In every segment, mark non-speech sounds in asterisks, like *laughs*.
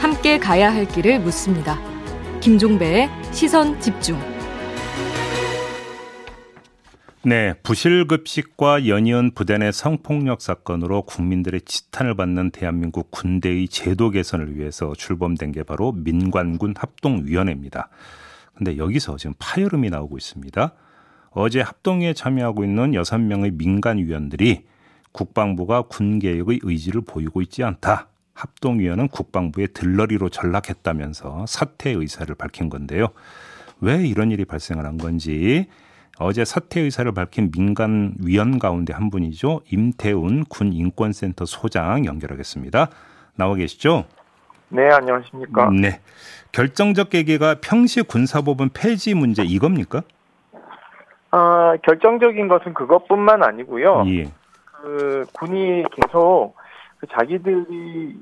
함께 가야 할 길을 묻습니다. 김종배의 시선 집중. 네, 부실급식과 연이은 부대 내 성폭력 사건으로 국민들의 지탄을 받는 대한민국 군대의 제도 개선을 위해서 출범된 게 바로 민관군 합동위원회입니다. 근데 여기서 지금 파열음이 나오고 있습니다. 어제 합동회에 참여하고 있는 6명의 민간 위원들이 국방부가 군 개혁의 의지를 보이고 있지 않다. 합동위원은 국방부의 들러리로 전락했다면서 사퇴 의사를 밝힌 건데요. 왜 이런 일이 발생을 한 건지 어제 사퇴 의사를 밝힌 민간 위원 가운데 한 분이죠. 임태훈 군 인권센터 소장 연결하겠습니다. 나와 계시죠? 네, 안녕하십니까? 네. 결정적 계기가 평시 군사법원 폐지 문제 이겁니까? 아, 결정적인 것은 그것뿐만 아니고요. 예. 그 군이 계속 그 자기들이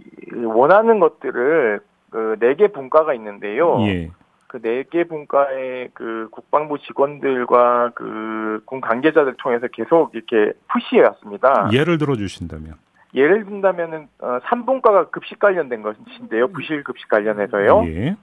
원하는 것들을 그 네 개 분과가 있는데요. 예. 그네 개 분과의 그 국방부 직원들과 그 군 관계자들 통해서 계속 이렇게 푸시해 왔습니다. 예를 들어 주신다면. 예를 든다면은 어, 3분과가 급식 관련된 것인데요. 부실 급식 관련해서요. 예.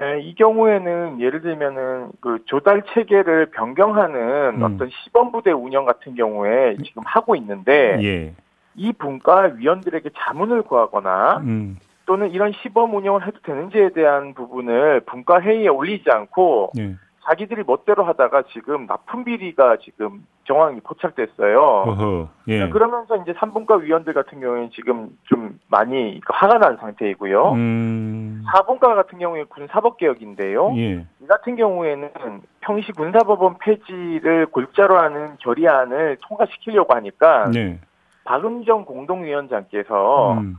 에, 이 경우에는 예를 들면은 그 조달 체계를 변경하는 음. 어떤 시범 부대 운영 같은 경우에 지금 하고 있는데 예. 이 분과 위원들에게 자문을 구하거나 음. 또는 이런 시범 운영을 해도 되는지에 대한 부분을 분과 회의에 올리지 않고 예. 자기들이 멋대로 하다가 지금 납품 비리가 지금 정황이 포착됐어요. 어허. 예. 그러면서 이제 3분과 위원들 같은 경우에는 지금 좀 많이 화가 난 상태이고요. 음. 4분과 같은 경우에 군사법 개혁인데요. 예. 이 같은 경우에는 평시 군사법원 폐지를 골자로 하는 결의안을 통과시키려고 하니까 네. 박은정 공동위원장께서 음.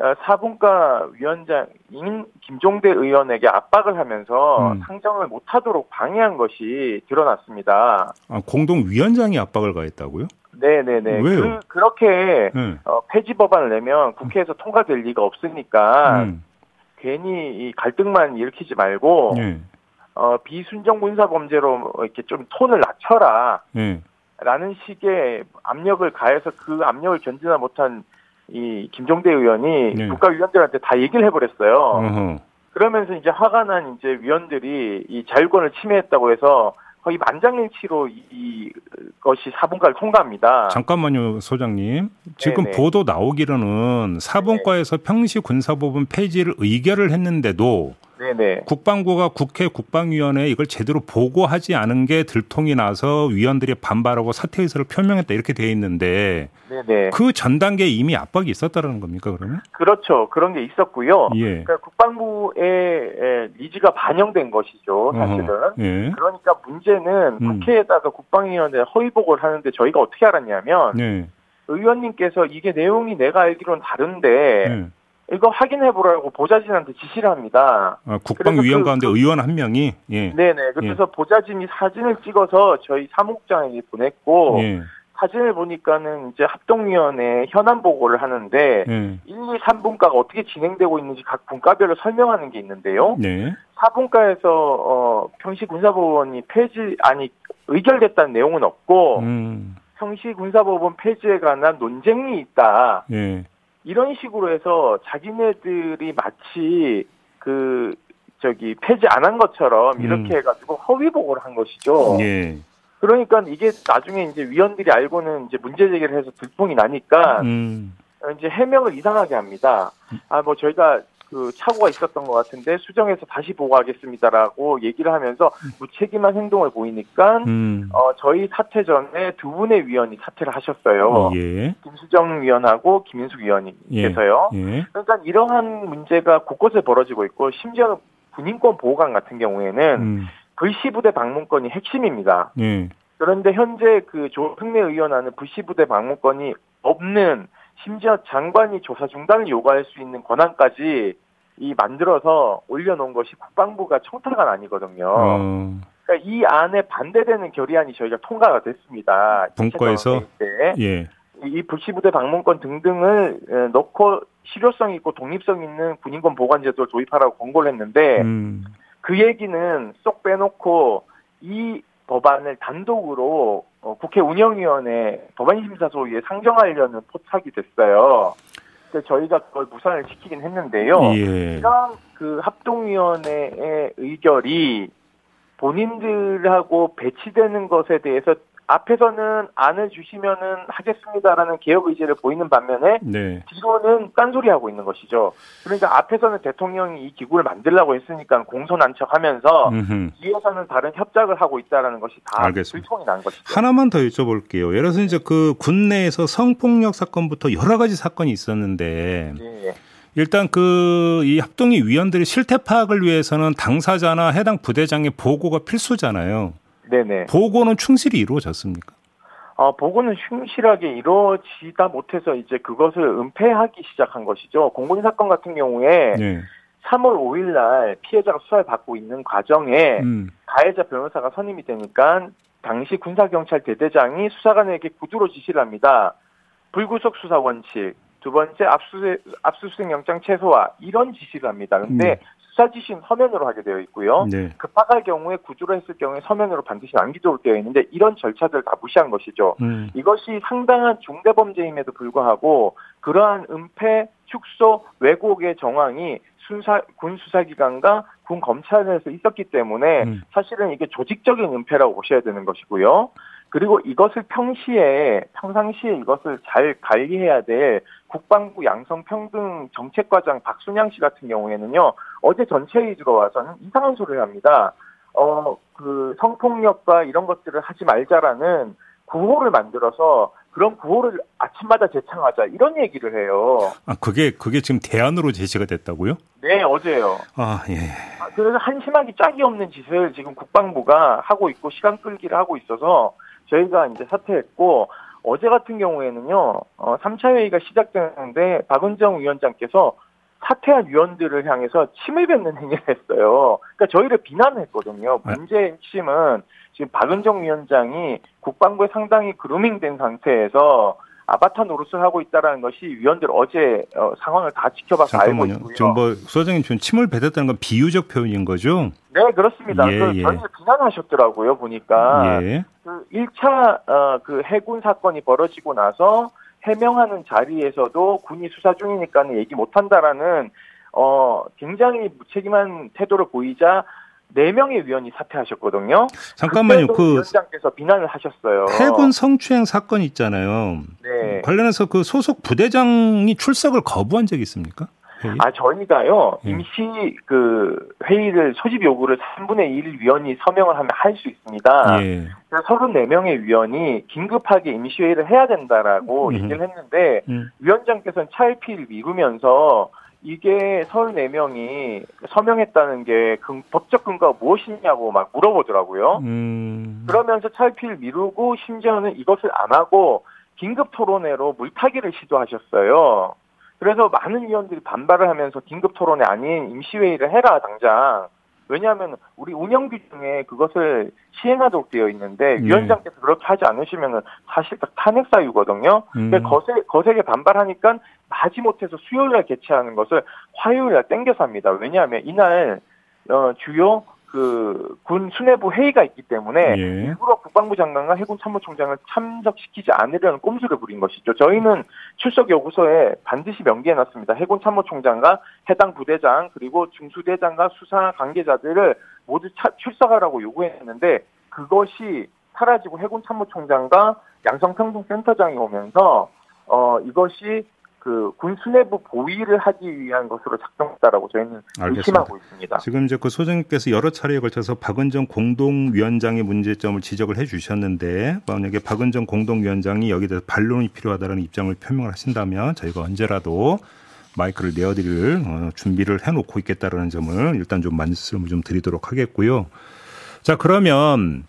어, 사분과 위원장인 김종대 의원에게 압박을 하면서 음. 상정을 못하도록 방해한 것이 드러났습니다. 아, 공동위원장이 압박을 가했다고요? 네네네. 왜요? 그, 렇게 네. 어, 폐지 법안을 내면 국회에서 통과될 리가 없으니까 음. 괜히 이 갈등만 일으키지 말고 예. 어, 비순정 군사 범죄로 이렇게 좀 톤을 낮춰라. 예. 라는 식의 압력을 가해서 그 압력을 견디나 못한 이 김종대 의원이 네. 국가위원들한테 다 얘기를 해버렸어요. 어허. 그러면서 이제 화가 난 이제 위원들이 이 자율권을 침해했다고 해서 거의 만장일치로 이, 이 것이 사분과를 통과합니다. 잠깐만요, 소장님. 지금 네네. 보도 나오기로는 사본과에서 평시 군사법원 폐지를 의결을 했는데도 네네. 국방부가 국회 국방위원회에 이걸 제대로 보고하지 않은 게 들통이 나서 위원들이 반발하고 사퇴 의사를 표명했다 이렇게 돼 있는데 네네. 그전 단계에 이미 압박이 있었다라는 겁니까 그러면? 그렇죠. 그런 게 있었고요. 예. 그러니까 국방부의 에, 니즈가 반영된 것이죠, 사실은. 어허. 예. 그러니까 문제는 음. 국회에다가 국방위원회 허위복을 하는데 저희가 어떻게 알았냐면 네. 의원님께서 이게 내용이 내가 알기로는 다른데 네. 이거 확인해 보라고 보좌진한테 지시를 합니다. 아, 국방위원 그- 가운데 의원 한 명이 예. 네네. 그래서 보좌진이 사진을 찍어서 저희 사무국장에게 보냈고 예. 사진을 보니까는 이제 합동위원회 현안 보고를 하는데 예. 1, 2, 3분과가 어떻게 진행되고 있는지 각 분과별로 설명하는 게 있는데요. 네. 4분과에서 어, 평시 군사법원이 폐지 아니 의결됐다는 내용은 없고 음. 평시 군사법원 폐지에 관한 논쟁이 있다. 예. 이런 식으로 해서 자기네들이 마치 그 저기 폐지 안 한 것처럼 이렇게 음. 해가지고 허위 보고를 한 것이죠. 예. 그러니까 이게 나중에 이제 위원들이 알고는 이제 문제 제기를 해서 들통이 나니까 음. 이제 해명을 이상하게 합니다. 아 뭐 저희가 그 착오가 있었던 것 같은데 수정해서 다시 보고하겠습니다라고 얘기를 하면서 무책임한 행동을 보이니까 음. 어 저희 사퇴 전에 두 분의 위원이 사퇴를 하셨어요. 예. 김수정 위원하고 김인숙 위원님께서요. 예. 그러니까 이러한 문제가 곳곳에 벌어지고 있고 심지어 군인권 보호관 같은 경우에는 음. 불시부대 방문권이 핵심입니다. 예. 그런데 현재 그 조승래 의원안은 불시부대 방문권이 없는 심지어 장관이 조사 중단을 요구할 수 있는 권한까지 이 만들어서 올려놓은 것이 국방부가 청탁안 아니거든요. 어. 그러니까 이 안에 반대되는 결의안이 저희가 통과가 됐습니다. 분과에서? 때. 예. 이 불시부대 방문권 등등을 에, 넣고 실효성 있고 독립성 있는 군인권 보관 제도를 도입하라고 권고를 했는데 음. 그 얘기는 쏙 빼놓고 이 법안을 단독으로 어, 국회 운영위원회 법안심사소위에 상정하려는 포착이 됐어요. 저희가 그걸 무산을 시키긴 했는데요. 예. 그 합동위원회의 의결이 본인들하고 배치되는 것에 대해서 앞에서는 안을 주시면은 하겠습니다라는 개혁 의지를 보이는 반면에 네. 뒤로는 딴소리 하고 있는 것이죠. 그러니까 앞에서는 대통령이 이 기구를 만들라고 했으니까 공손한 척하면서 음흠. 뒤에서는 다른 협작을 하고 있다라는 것이 다 알겠습니다. 불통이 난 것이죠. 하나만 더 여쭤볼게요. 예를 들어서 이제 그 군내에서 성폭력 사건부터 여러 가지 사건이 있었는데 예. 일단 그 이 합동위 위원들의 실태 파악을 위해서는 당사자나 해당 부대장의 보고가 필수잖아요. 네네. 보고는 충실히 이루어졌습니까? 어, 보고는 충실하게 이루어지다 못해서 이제 그것을 은폐하기 시작한 것이죠. 공군 사건 같은 경우에 네. 3월 5일 날 피해자가 수사를 받고 있는 과정에 음. 가해자 변호사가 선임이 되니까 당시 군사경찰 대대장이 수사관에게 구두로 지시를 합니다. 불구속 수사 원칙, 두 번째 압수수색, 압수수색 영장 최소화 이런 지시를 합니다. 근데 네. 수사 지시는 서면으로 하게 되어 있고요. 네. 급박할 경우에 구두로 했을 경우에 서면으로 반드시 남기도록 되어 있는데 이런 절차들 다 무시한 것이죠. 음. 이것이 상당한 중대 범죄임에도 불구하고 그러한 은폐, 축소, 왜곡의 정황이 순사, 군 수사기관과 군 검찰에서 있었기 때문에 음. 사실은 이게 조직적인 은폐라고 보셔야 되는 것이고요. 그리고 이것을 평시에 평상시에 이것을 잘 관리해야 될 국방부 양성평등 정책과장 박순양 씨 같은 경우에는요 어제 전체회의 들어와서는 이상한 소리를 합니다. 어 그 성폭력과 이런 것들을 하지 말자라는 구호를 만들어서 그런 구호를 아침마다 재창하자 이런 얘기를 해요. 아 그게 그게 지금 대안으로 제시가 됐다고요? 네 어제요. 아 예. 아, 그래서 한심하기 짝이 없는 짓을 지금 국방부가 하고 있고 시간 끌기를 하고 있어서 저희가 이제 사퇴했고 어제 같은 경우에는요, 어, 3차 회의가 시작되는데 박은정 위원장께서 사퇴한 위원들을 향해서 침을 뱉는 행위를 했어요. 그러니까 저희를 비난했거든요. 네. 문제의 핵심은 지금 박은정 위원장이 국방부에 상당히 그루밍된 상태에서 아바타 노릇을 하고 있다라는 것이 위원들 어제 어, 상황을 다 지켜봐서 알고 잠깐만요. 있고요. 지금 뭐 소장님 지금 침을 뱉었다는 건 비유적 표현인 거죠? 네, 그렇습니다. 예, 그 예. 저희를 비난하셨더라고요, 보니까. 예. 그 1차 어, 그 해군 사건이 벌어지고 나서 해명하는 자리에서도 군이 수사 중이니까는 얘기 못 한다라는 어 굉장히 무책임한 태도를 보이자 네 명의 위원이 사퇴하셨거든요. 잠깐만요. 그 위원장께서 비난을 하셨어요. 해군 성추행 사건 있잖아요. 네. 관련해서 그 소속 부대장이 출석을 거부한 적이 있습니까? 회의? 아 저희가요 예. 임시 그 회의를 소집 요구를 3분의 1 위원이 서명을 하면 할 수 있습니다. 예. 그래서 34명의 위원이 긴급하게 임시 회의를 해야 된다라고 음. 얘기를 했는데 음. 위원장께서는 차일피일 미루면서 이게 34명이 서명했다는 게 근- 법적 근거가 무엇이냐고 막 물어보더라고요. 음. 그러면서 차일피일 미루고 심지어는 이것을 안 하고 긴급 토론회로 물타기를 시도하셨어요. 그래서 많은 위원들이 반발을 하면서 긴급 토론회 아닌 임시회의를 해라 당장. 왜냐하면 우리 운영 규정에 그것을 시행하도록 되어 있는데 네. 위원장께서 그렇게 하지 않으시면은 사실 딱 탄핵 사유거든요. 음. 근데 거세, 거세게 반발하니까 마지못해서 수요일 날 개최하는 것을 화요일 날 땡겨서 합니다. 왜냐하면 이날 어, 주요 그 군 수뇌부 회의가 있기 때문에 예. 일부러 국방부 장관과 해군 참모총장을 참석시키지 않으려는 꼼수를 부린 것이죠. 저희는 출석 요구서에 반드시 명기해놨습니다. 해군 참모총장과 해당 부대장 그리고 중수대장과 수사 관계자들을 모두 차- 출석하라고 요구했는데 그것이 사라지고 해군 참모총장과 양성평등센터장이 오면서 어 이것이 그 군 수뇌부 보위를 하기 위한 것으로 작동했다라고 저희는 알겠습니다. 의심하고 있습니다. 지금 이제 그 소장님께서 여러 차례에 걸쳐서 박은정 공동위원장의 문제점을 지적을 해 주셨는데 만약에 박은정 공동위원장이 여기에 대해서 반론이 필요하다는 입장을 표명을 하신다면 저희가 언제라도 마이크를 내어드릴 어, 준비를 해놓고 있겠다라는 점을 일단 좀 말씀을 좀 드리도록 하겠고요. 자 그러면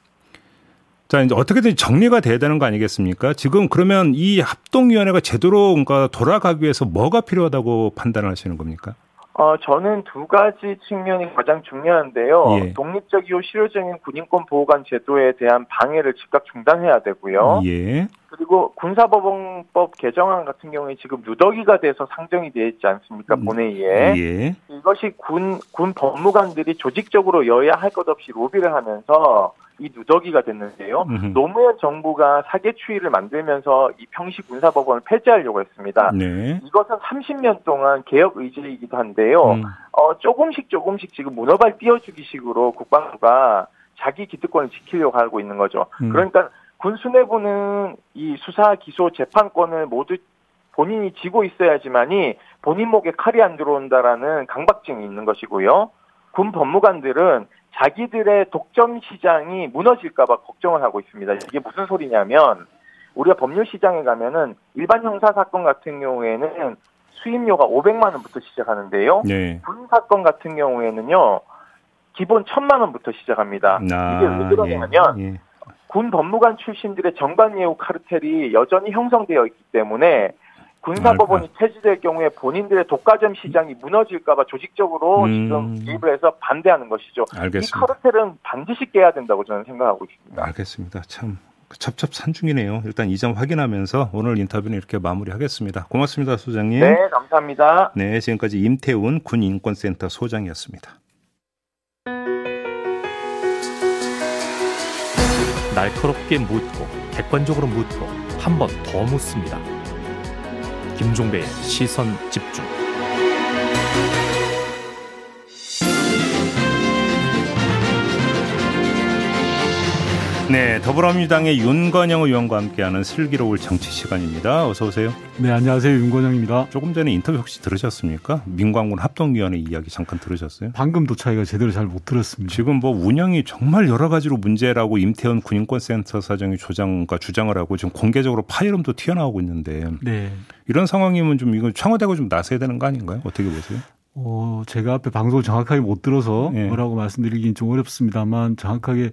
자 이제 어떻게든 정리가 돼야 되는 거 아니겠습니까? 지금 그러면 이 합동위원회가 제대로 그러니까 돌아가기 위해서 뭐가 필요하다고 판단을 하시는 겁니까? 어, 저는 두 가지 측면이 가장 중요한데요. 예. 독립적이고 실효적인 군인권 보호관 제도에 대한 방해를 즉각 중단해야 되고요. 예. 그리고 군사법원법 개정안 같은 경우에 지금 누더기가 돼서 상정이 되어 있지 않습니까? 음, 본회의에. 예. 이것이 군, 군 법무관들이 조직적으로 여야 할 것 없이 로비를 하면서 이 누더기가 됐는데요. 음흠. 노무현 정부가 사계추위를 만들면서 이 평시 군사법원을 폐지하려고 했습니다. 네. 이것은 30년 동안 개혁 의지이기도 한데요. 음. 어, 조금씩 조금씩 지금 문어발 띄워주기 식으로 국방부가 자기 기득권을 지키려고 하고 있는 거죠. 음. 그러니까 군 수뇌부는 이 수사, 기소, 재판권을 모두 본인이 쥐고 있어야지만이 본인 목에 칼이 안 들어온다라는 강박증이 있는 것이고요. 군 법무관들은 자기들의 독점 시장이 무너질까봐 걱정을 하고 있습니다. 이게 무슨 소리냐면 우리가 법률 시장에 가면은 일반 형사 사건 같은 경우에는 수임료가 500만 원부터 시작하는데요. 네. 군 사건 같은 경우에는요. 기본 1000만 원부터 시작합니다. 이게 왜 그러냐면 예, 예. 군 법무관 출신들의 정관예우 카르텔이 여전히 형성되어 있기 때문에 군사법원이 폐지될 경우에 본인들의 독과점 시장이 무너질까봐 조직적으로 음. 지금 개입을 해서 반대하는 것이죠. 이 알겠습니다. 카르텔은 반드시 깨야 된다고 저는 생각하고 있습니다. 알겠습니다. 참 첩첩산중이네요. 일단 이 점 확인하면서 오늘 인터뷰는 이렇게 마무리하겠습니다. 고맙습니다, 소장님. 네, 감사합니다. 네, 지금까지 임태훈 군인권센터 소장이었습니다. 날카롭게 묻고 객관적으로 묻고 한 번 더 묻습니다. 김종배의 시선 집중. 네, 더불어민주당의 윤건영 의원과 함께하는 슬기로울 정치 시간입니다. 어서 오세요. 네, 안녕하세요. 윤건영입니다. 조금 전에 인터뷰 혹시 들으셨습니까? 민광군 합동위원회 이야기 잠깐 들으셨어요? 방금 도차이가 제대로 잘 못 들었습니다. 지금 뭐 운영이 정말 여러 가지로 문제라고 임태현 군인권센터 사장이 조장과 주장을 하고 지금 공개적으로 파이름도 튀어나오고 있는데 네. 이런 상황이면 좀 이거 청와대가 좀 나서야 되는 거 아닌가요? 어떻게 보세요? 어, 제가 앞에 방송을 정확하게 못 들어서 예. 뭐라고 말씀드리긴 좀 어렵습니다만 정확하게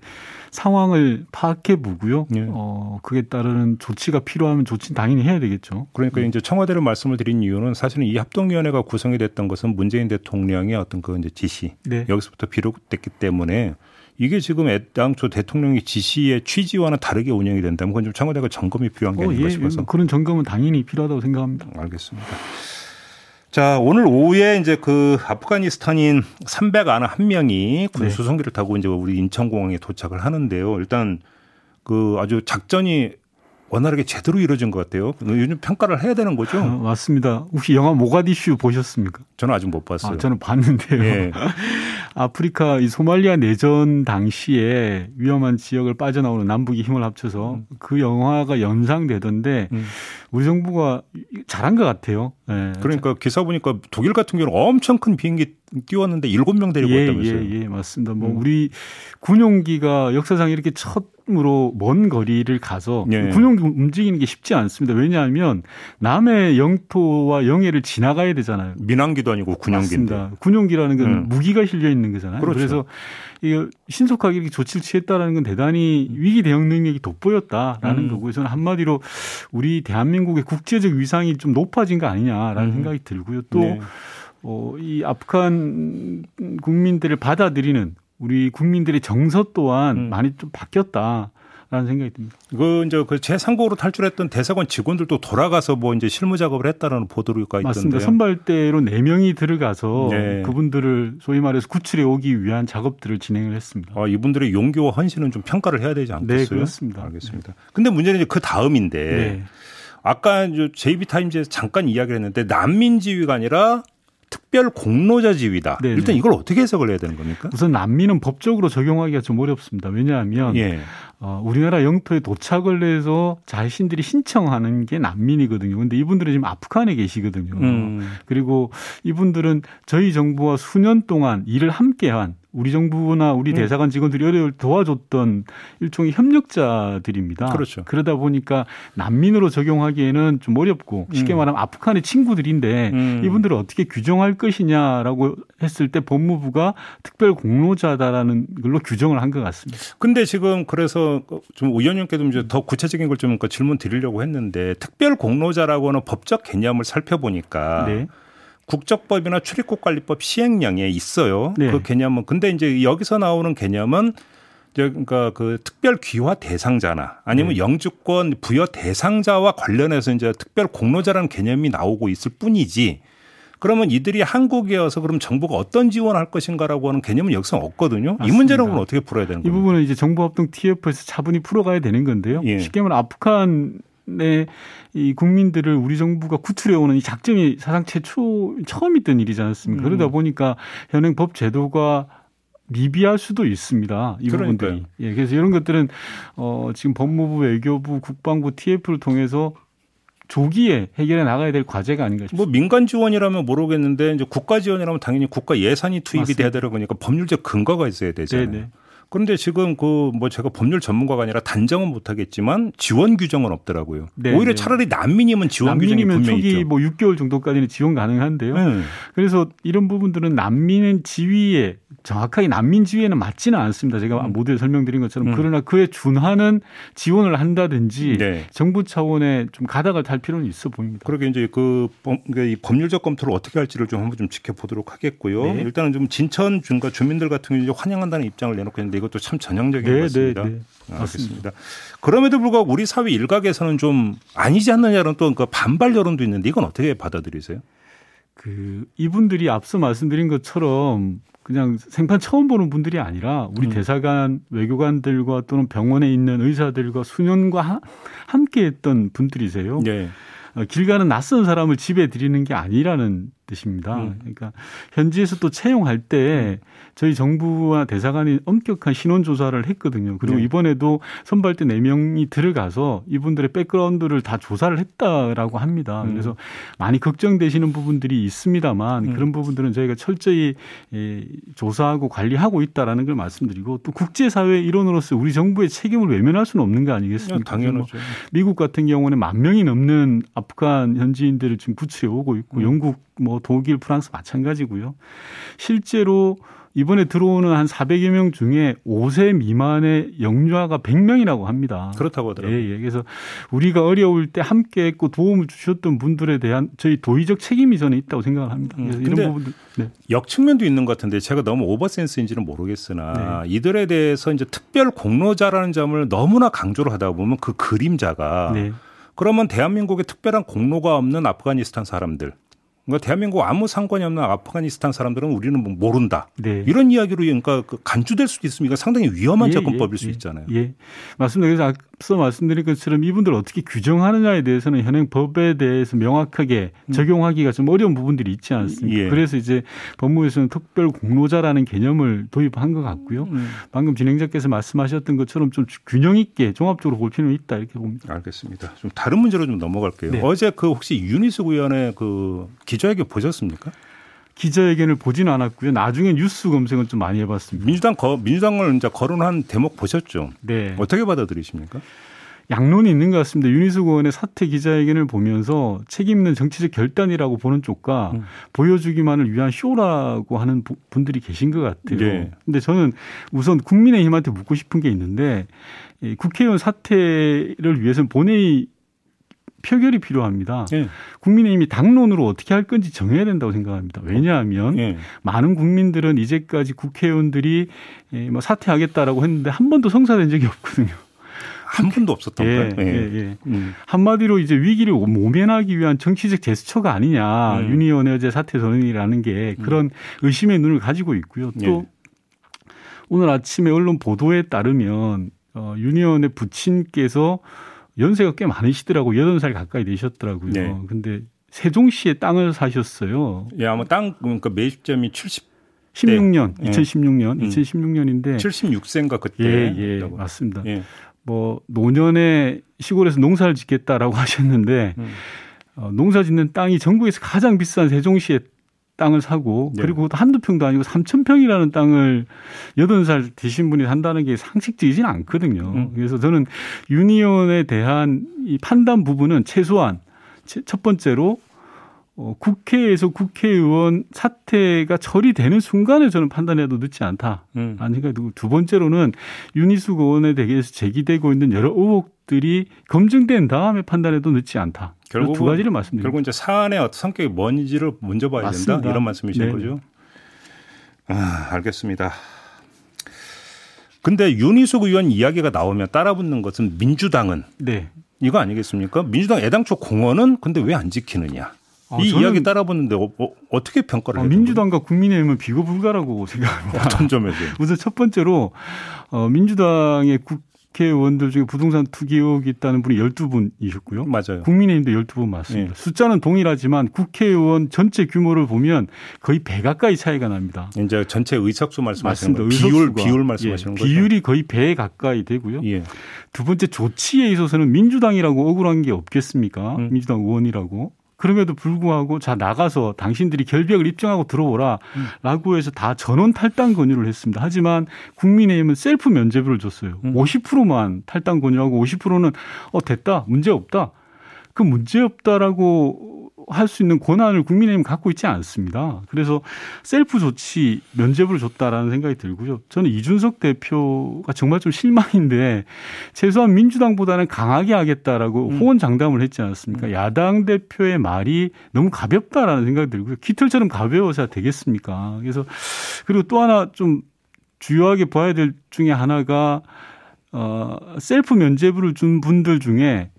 상황을 파악해 보고요. 예. 어, 그에 따르는 조치가 필요하면 조치는 당연히 해야 되겠죠. 그러니까 이제 청와대로 말씀을 드린 이유는 사실은 이 합동위원회가 구성이 됐던 것은 문재인 대통령의 어떤 그 이제 지시 네. 여기서부터 비롯됐기 때문에 이게 지금 애당초 대통령의 지시의 취지와는 다르게 운영이 된다면 그건 좀 청와대가 점검이 필요한 게 어, 아닌가 예, 싶어서 그런 점검은 당연히 필요하다고 생각합니다. 알겠습니다. 자, 오늘 오후에 이제 그 아프가니스탄인 300 안에 한 명이 군 네. 수송기를 타고 이제 우리 인천공항에 도착을 하는데요. 일단 그 아주 작전이 원활하게 제대로 이루어진 것 같아요. 요즘 평가를 해야 되는 어, 거죠? 맞습니다. 혹시 영화 모가디슈 보셨습니까? 저는 아직 못 봤어요. 아, 저는 봤는데요. 예. *laughs* 아프리카 이 소말리아 내전 당시에 위험한 지역을 빠져나오는 남북이 힘을 합쳐서 그 영화가 연상되던데 음. 우리 정부가 잘한 것 같아요. 예. 그러니까 기사 보니까 독일 같은 경우는 엄청 큰 비행기 띄웠는데 일곱 명 데리고 예, 왔다면서요. 예, 예, 맞습니다. 뭐 음. 우리 군용기가 역사상 이렇게 처음으로 먼 거리를 가서 예. 군용기 움직이는 게 쉽지 않습니다. 왜냐하면 남의 영토와 영해를 지나가야 되잖아요. 민항기도 아니고 군용기인데. 맞습니다. 군용기라는 건 음. 무기가 실려 있는 거잖아요. 그렇죠. 그래서 신속하게 이렇게 조치를 취했다라는 건 대단히 위기 대응 능력이 돋보였다라는 음. 거고요. 저는 한마디로 우리 대한민국의 국제적 위상이 좀 높아진 거 아니냐라는 음. 생각이 들고요. 또 네. 어, 이 아프간 국민들을 받아들이는 우리 국민들의 정서 또한 음. 많이 좀 바뀌었다 라는 생각이 듭니다. 그 이제 그 제3국으로 탈출했던 대사관 직원들도 돌아가서 뭐 이제 실무 작업을 했다라는 보도가 있던데요. 맞습니다. 선발대로 네 명이 들어가서 네. 그분들을 소위 말해서 구출해 오기 위한 작업들을 진행을 했습니다. 아, 이분들의 용기와 헌신은 좀 평가를 해야 되지 않겠어요? 네, 그렇습니다. 알겠습니다. 근데 문제는 이제 그 다음인데 네. 아까 JB타임즈에서 잠깐 이야기를 했는데 난민 지위가 아니라 특별 공로자 지위다. 네, 일단 네. 이걸 어떻게 해석을 해야 되는 겁니까? 우선 난민은 법적으로 적용하기가 좀 어렵습니다. 왜냐하면 예. 어, 우리나라 영토에 도착을 해서 자신들이 신청하는 게 난민이거든요. 근데 이분들은 지금 아프간에 계시거든요. 음. 그리고 이분들은 저희 정부와 수년 동안 일을 함께한 우리 정부나 우리 음. 대사관 직원들이 어려울 때 도와줬던 일종의 협력자들입니다. 그렇죠. 그러다 보니까 난민으로 적용하기에는 좀 어렵고 쉽게 음. 말하면 아프간의 친구들인데 음. 이분들을 어떻게 규정할 것이냐라고 했을 때 법무부가 특별 공로자다라는 걸로 규정을 한 것 같습니다. 근데 지금 그래서 좀 의원님께도 이제 더 구체적인 걸 좀 질문 드리려고 했는데 특별 공로자라고 하는 법적 개념을 살펴보니까 네. 국적법이나 출입국 관리법 시행령에 있어요. 네. 그 개념은 근데 이제 여기서 나오는 개념은 그러니까 그 특별 귀화 대상자나 아니면 네. 영주권 부여 대상자와 관련해서 이제 특별 공로자라는 개념이 나오고 있을 뿐이지 그러면 이들이 한국에 와서 그럼 정부가 어떤 지원할 것인가라고 하는 개념은 역사 없거든요. 맞습니다. 이 문제는 그럼 어떻게 풀어야 되는 이 거예요? 부분은 이제 정부합동 TF에서 차분히 풀어가야 되는 건데요. 예. 쉽게 말하면 아프간의 이 국민들을 우리 정부가 구출해오는 이 작전이 사상 최초 처음 있던 일이지 않습니까? 음. 그러다 보니까 현행 법 제도가 미비할 수도 있습니다. 이 그러니까요. 부분들이. 예, 그래서 이런 것들은 어 지금 법무부, 외교부, 국방부, TF를 통해서 조기에 해결해 나가야 될 과제가 아닌가 싶습니다. 뭐 민간 지원이라면 모르겠는데 이제 국가 지원이라면 당연히 국가 예산이 투입이 맞습니다. 돼야 되는 거니까 법률적 근거가 있어야 되잖아요. 네네. 그런데 지금 그 뭐 제가 법률 전문가가 아니라 단정은 못하겠지만 지원 규정은 없더라고요. 네, 오히려 네. 차라리 난민이면 지원 규정이 난민이면 분명히 초기 있죠. 뭐 6개월 정도까지는 지원 가능한데요. 네. 그래서 이런 부분들은 난민 지위에 정확하게 난민 지위에는 맞지는 않습니다. 제가 음. 모두에 설명드린 것처럼 음. 그러나 그에 준하는 지원을 한다든지 네. 정부 차원에 좀 가닥을 탈 필요는 있어 보입니다. 그러게 이제 그 법- 그러니까 이 법률적 검토를 어떻게 할지를 좀 한번 좀 지켜보도록 하겠고요. 네. 일단은 좀 진천 중과 주민들 같은 경우 환영한다는 입장을 내놓고 있는데 이것도 참 전형적인 것 네, 네, 같습니다. 네. 아, 알겠습니다. 그럼에도 불구하고 우리 사회 일각에서는 좀 아니지 않느냐는 또 그 반발 여론도 있는데 이건 어떻게 받아들이세요? 그 이분들이 앞서 말씀드린 것처럼 그냥 생판 처음 보는 분들이 아니라 우리 음. 대사관 외교관들과 또는 병원에 있는 의사들과 수년과 하- 함께 했던 분들이세요. 네. 어, 길 가는 낯선 사람을 집에 들이는 게 아니라는 뜻입니다. 음. 그러니까 현지에서 또 채용할 때 저희 정부와 대사관이 엄격한 신원 조사를 했거든요. 그리고 네. 이번에도 선발대 4명이 들어가서 이분들의 백그라운드를 다 조사를 했다라고 합니다. 음. 그래서 많이 걱정되시는 부분들이 있습니다만 음. 그런 부분들은 저희가 철저히 예, 조사하고 관리하고 있다라는 걸 말씀드리고 또 국제사회 일원으로서 우리 정부의 책임을 외면할 수는 없는 거 아니겠습니까? 당연하죠. 미국 같은 경우는 만 명이 넘는 아프간 현지인들을 지금 구출해 오고 있고 음. 영국, 뭐 독일, 프랑스 마찬가지고요. 실제로 이번에 들어오는 한 400여 명 중에 5세 미만의 영유아가 100명이라고 합니다. 그렇다고 하더라고요. 예, 예. 그래서 우리가 어려울 때 함께 했고 도움을 주셨던 분들에 대한 저희 도의적 책임이 저는 있다고 생각을 합니다. 음, 그래서 근데 이런 부분들 네. 역측면도 있는 것 같은데 제가 너무 오버센스인지는 모르겠으나 네. 이들에 대해서 이제 특별 공로자라는 점을 너무나 강조를 하다 보면 그 그림자가 네. 그러면 대한민국에 특별한 공로가 없는 아프가니스탄 사람들 그러니까 대한민국 아무 상관이 없는 아프가니스탄 사람들은 우리는 뭐 모른다. 네. 이런 이야기로 그러니까 그 간주될 수도 있습니다. 상당히 위험한 예, 접근법일 예, 수 예, 있잖아요. 예. 맞습니다. 그래서 앞서 말씀드린 것처럼 이분들 어떻게 규정하느냐에 대해서는 현행 법에 대해서 명확하게 적용하기가 좀 어려운 부분들이 있지 않습니까? 예. 그래서 이제 법무부에서는 특별 공로자라는 개념을 도입한 것 같고요. 음. 방금 진행자께서 말씀하셨던 것처럼 좀 균형 있게 종합적으로 볼 필요는 있다 이렇게 봅니다. 알겠습니다. 좀 다른 문제로 좀 넘어갈게요. 네. 어제 그 혹시 유니스 의원의 그 기자회견 보셨습니까? 기자회견을 보지는 않았고요. 나중에 뉴스 검색은 좀 많이 해봤습니다. 민주당 거, 민주당을 이제 거론한 대목 보셨죠? 네. 어떻게 받아들이십니까? 양론이 있는 것 같습니다. 유니스 의원의 사퇴 기자회견을 보면서 책임 있는 정치적 결단이라고 보는 쪽과 음. 보여주기만을 위한 쇼라고 하는 부- 분들이 계신 것 같아요. 네. 근데 저는 우선 국민의힘한테 묻고 싶은 게 있는데 이 국회의원 사퇴를 위해서는 본회의 표결이 필요합니다. 예. 국민의힘이 당론으로 어떻게 할 건지 정해야 된다고 생각합니다. 왜냐하면 예. 많은 국민들은 이제까지 국회의원들이 예, 뭐 사퇴하겠다라고 했는데 한 번도 성사된 적이 없거든요. 한 분도 없었던 예, 거예요. 예, 예. 음. 한마디로 이제 위기를 모면하기 위한 정치적 제스처가 아니냐. 음. 유니언의 어제 사퇴 선언이라는 게 그런 의심의 눈을 가지고 있고요. 또 예. 오늘 아침에 언론 보도에 따르면 어, 유니언의 부친께서 연세가 꽤 많으시더라고요. 80살 가까이 되셨더라고요. 네. 근데 세종시에 땅을 사셨어요. 예, 아마 땅 그러니까 매입점이 70 16년, 예. 2016년, 음. 2016년인데 76세인가 그때. 예, 예, 맞습니다. 예. 뭐 노년에 시골에서 농사를 짓겠다라고 *laughs* 하셨는데 음. 어, 농사 짓는 땅이 전국에서 가장 비싼 세종시에 땅을 사고 네. 그리고 그것도 한두 평도 아니고 3천 평이라는 땅을 80살 되신 분이 산다는 게 상식적이지는 않거든요. 음. 그래서 저는 유니온에 대한 이 판단 부분은 최소한 제- 첫 번째로 어, 국회에서 국회의원 사퇴가 처리되는 순간에 저는 판단해도 늦지 않다. 음. 아니, 그러니까 두 번째로는 유니스 의원에 대해서 제기되고 있는 여러 의혹들이 검증된 다음에 판단해도 늦지 않다. 결국 두 가지를 말씀드립니다. 결국 이제 사안의 어떤 성격이 뭔지를 먼저 봐야 맞습니다. 된다 이런 말씀이신 네. 거죠. 아, 알겠습니다. 근데 윤희숙 의원 이야기가 나오면 따라붙는 것은 민주당은 네. 이거 아니겠습니까? 민주당 애당초 공언은 근데 왜 안 지키느냐? 아, 이 이야기 따라보는데 어, 어 떻게 평가를? 아, 민주당과 국민의힘은 비교 불가라고 생각합니다. 어떤 점에서? *laughs* 우선 첫 번째로 어, 민주당의 국, 국회의원들 중에 부동산 투기 의혹이 있다는 분이 12분이셨고요. 맞아요. 국민의힘도 12분 맞습니다. 네. 숫자는 동일하지만 국회의원 전체 규모를 보면 거의 배 가까이 차이가 납니다. 이제 전체 의석수 말씀하시는 거예요. 비율 비율 말씀하시는 예, 거죠. 비율이 거의 배 가까이 되고요. 예. 두 번째 조치에 있어서는 민주당이라고 억울한 게 없겠습니까? 음. 민주당 의원이라고. 그럼에도 불구하고 자 나가서 당신들이 결백을 입증하고 들어오라라고 음. 해서 다 전원 탈당 권유를 했습니다. 하지만 국민의힘은 셀프 면죄부를 줬어요. 음. 50%만 탈당 권유하고 50%는 어 됐다 문제 없다. 그 문제 없다라고 할 수 있는 권한을 국민의힘 갖고 있지 않습니다. 그래서 셀프 조치 면죄부를 줬다라는 생각이 들고요. 저는 이준석 대표가 정말 좀 실망인데 최소한 민주당보다는 강하게 하겠다라고 음. 호언장담을 했지 않았습니까? 음. 야당 대표의 말이 너무 가볍다라는 생각이 들고요. 깃털처럼 가벼워서 되겠습니까? 그래서 그리고 또 하나 좀 주요하게 봐야 될 중에 하나가 어 셀프 면제부를 준 분들 중에 예,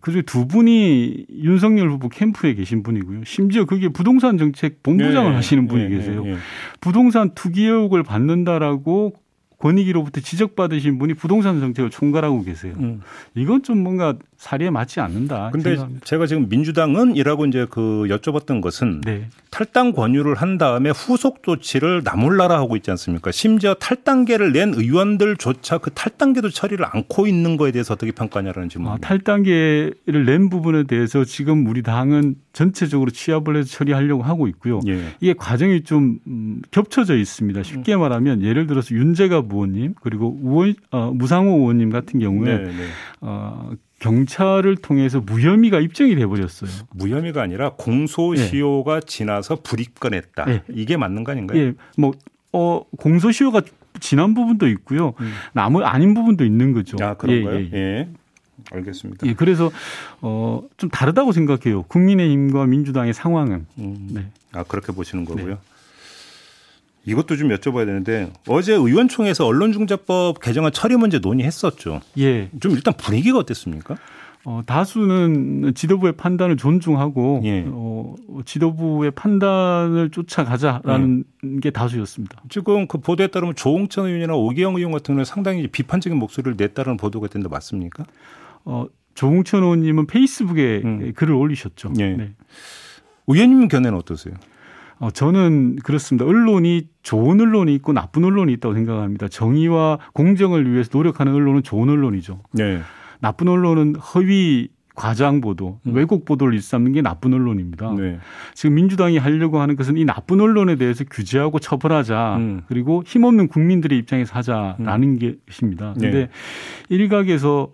그중에 두 분이 윤석열 후보 캠프에 계신 분이고요. 심지어 그게 부동산 정책 본부장을 네, 하시는 분이 네, 계세요. 네, 부동산 투기 의혹을 받는다라고 권익위로부터 지적받으신 분이 부동산 정책을 총괄하고 계세요. 음. 이건 좀 뭔가 사리에 맞지 않는다. 근데 생각합니다. 제가 지금 민주당은 이라고 이제 그 여쭤봤던 것은 네. 탈당 권유를 한 다음에 후속 조치를 나몰라라 하고 있지 않습니까? 심지어 탈당계를 낸 의원들조차 그 탈당계도 처리를 않고 있는 거에 대해서 어떻게 평가하냐라는 질문. 아, 탈당계를 낸 부분에 대해서 지금 우리 당은 전체적으로 취합을 해서 처리하려고 하고 있고요. 예. 이게 과정이 좀 음, 겹쳐져 있습니다. 쉽게 말하면 예를 들어서 윤재 갑 의원님 그리고 우원, 어, 무상호 의원님 같은 경우에 네, 네. 어, 경찰을 통해서 무혐의가 입증이 돼 버렸어요. 무혐의가 아니라 공소시효가 네. 지나서 불입건했다. 네. 이게 맞는 거 아닌가요? 예. 뭐 어, 공소시효가 지난 부분도 있고요. 음. 나무 아닌 부분도 있는 거죠. 아, 그런가요? 예. 예. 예. 알겠습니다. 예, 그래서 어, 좀 다르다고 생각해요. 국민의힘과 민주당의 상황은. 음. 네. 아, 그렇게 보시는 거고요. 네. 이것도 좀 여쭤봐야 되는데 어제 의원총회에서 언론중재법 개정안 처리 문제 논의했었죠. 예. 좀 일단 분위기가 어땠습니까? 어, 다수는 지도부의 판단을 존중하고 예. 어, 지도부의 판단을 쫓아가자라는 예. 게 다수였습니다. 지금 그 보도에 따르면 조홍천 의원이나 오기영 의원 같은 경우는 상당히 비판적인 목소리를 냈다는 보도가 된데 맞습니까? 어, 조홍천 의원님은 페이스북에 음. 글을 올리셨죠. 예. 네. 의원님 견해는 어떠세요? 어, 저는 그렇습니다. 언론이 좋은 언론이 있고 나쁜 언론이 있다고 생각합니다. 정의와 공정을 위해서 노력하는 언론은 좋은 언론이죠. 네. 나쁜 언론은 허위 과장 보도, 음. 왜곡 보도를 일삼는 게 나쁜 언론입니다. 네. 지금 민주당이 하려고 하는 것은 이 나쁜 언론에 대해서 규제하고 처벌하자. 음. 그리고 힘없는 국민들의 입장에서 하자라는 음. 것입니다. 근데 네. 일각에서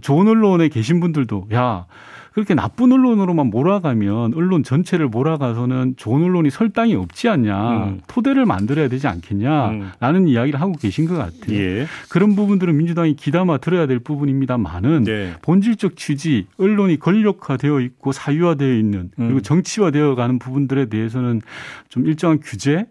좋은 언론에 계신 분들도 야, 그렇게 나쁜 언론으로만 몰아가면 언론 전체를 몰아가서는 좋은 언론이 설당이 없지 않냐 음. 토대를 만들어야 되지 않겠냐라는 음. 이야기를 하고 계신 것 같아요. 예. 그런 부분들은 민주당이 기담아 들어야 될 부분입니다만은 네. 본질적 취지 언론이 권력화되어 있고 사유화되어 있는 그리고 음. 정치화되어 가는 부분들에 대해서는 좀 일정한 규제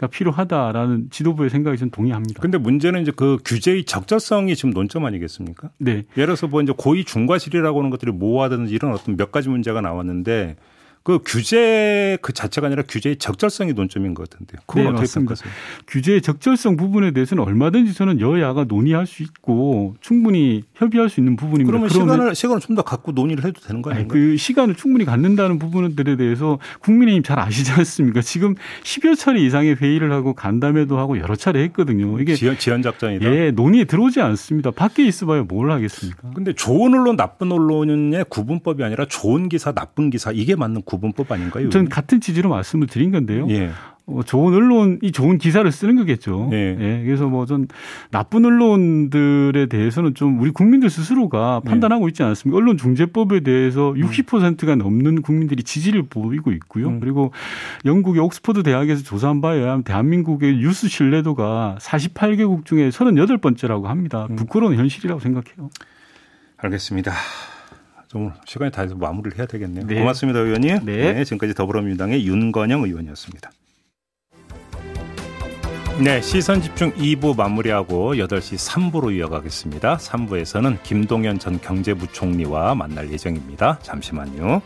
가 필요하다라는 지도부의 생각이 좀 동의합니다. 근데 문제는 이제 그 규제의 적절성이 지금 논점 아니겠습니까? 네. 예를 들어서 뭐 이제 고의 중과실이라고 하는 것들이 모호하다든지 이런 어떤 몇 가지 문제가 나왔는데 그 규제 그 자체가 아니라 규제의 적절성이 논점인 것 같은데요. 그건 네, 어떻게 맞습니다. 평가하세요? 규제의 적절성 부분에 대해서는 얼마든지 저는 여야가 논의할 수 있고 충분히 협의할 수 있는 부분입니다. 그러면 시간을 시간을 좀 더 갖고 논의를 해도 되는 거 아닌가요? 그 시간을 충분히 갖는다는 부분들에 대해서 국민의힘 잘 아시지 않습니까? 지금 10여 차례 이상의 회의를 하고 간담회도 하고 여러 차례 했거든요. 이게 지연, 지연 작전이다. 예, 논의에 들어오지 않습니다. 밖에 있어봐야 뭘 하겠습니까? 근데 좋은 언론, 나쁜 언론의 구분법이 아니라 좋은 기사, 나쁜 기사 이게 맞는 구분법 아닌가요? 전 같은 취지로 말씀을 드린 건데요. 예. 어, 좋은 언론이 좋은 기사를 쓰는 거겠죠. 예. 예. 그래서 뭐 전 나쁜 언론들에 대해서는 좀 우리 국민들 스스로가 예. 판단하고 있지 않습니까? 언론 중재법에 대해서 60%가 음. 넘는 국민들이 지지를 보이고 있고요. 음. 그리고 영국의 옥스퍼드 대학에서 조사한 바에 의하면 대한민국의 뉴스 신뢰도가 48개국 중에 38번째라고 합니다. 음. 부끄러운 현실이라고 생각해요. 알겠습니다. 좀 시간이 다 돼서 마무리를 해야 되겠네요. 네. 고맙습니다, 의원님. 네. 네. 지금까지 더불어민주당의 윤건영 의원이었습니다. 네, 시선 집중 2부 마무리하고 8시 3부로 이어가겠습니다. 3부에서는 김동연 전 경제부총리와 만날 예정입니다. 잠시만요.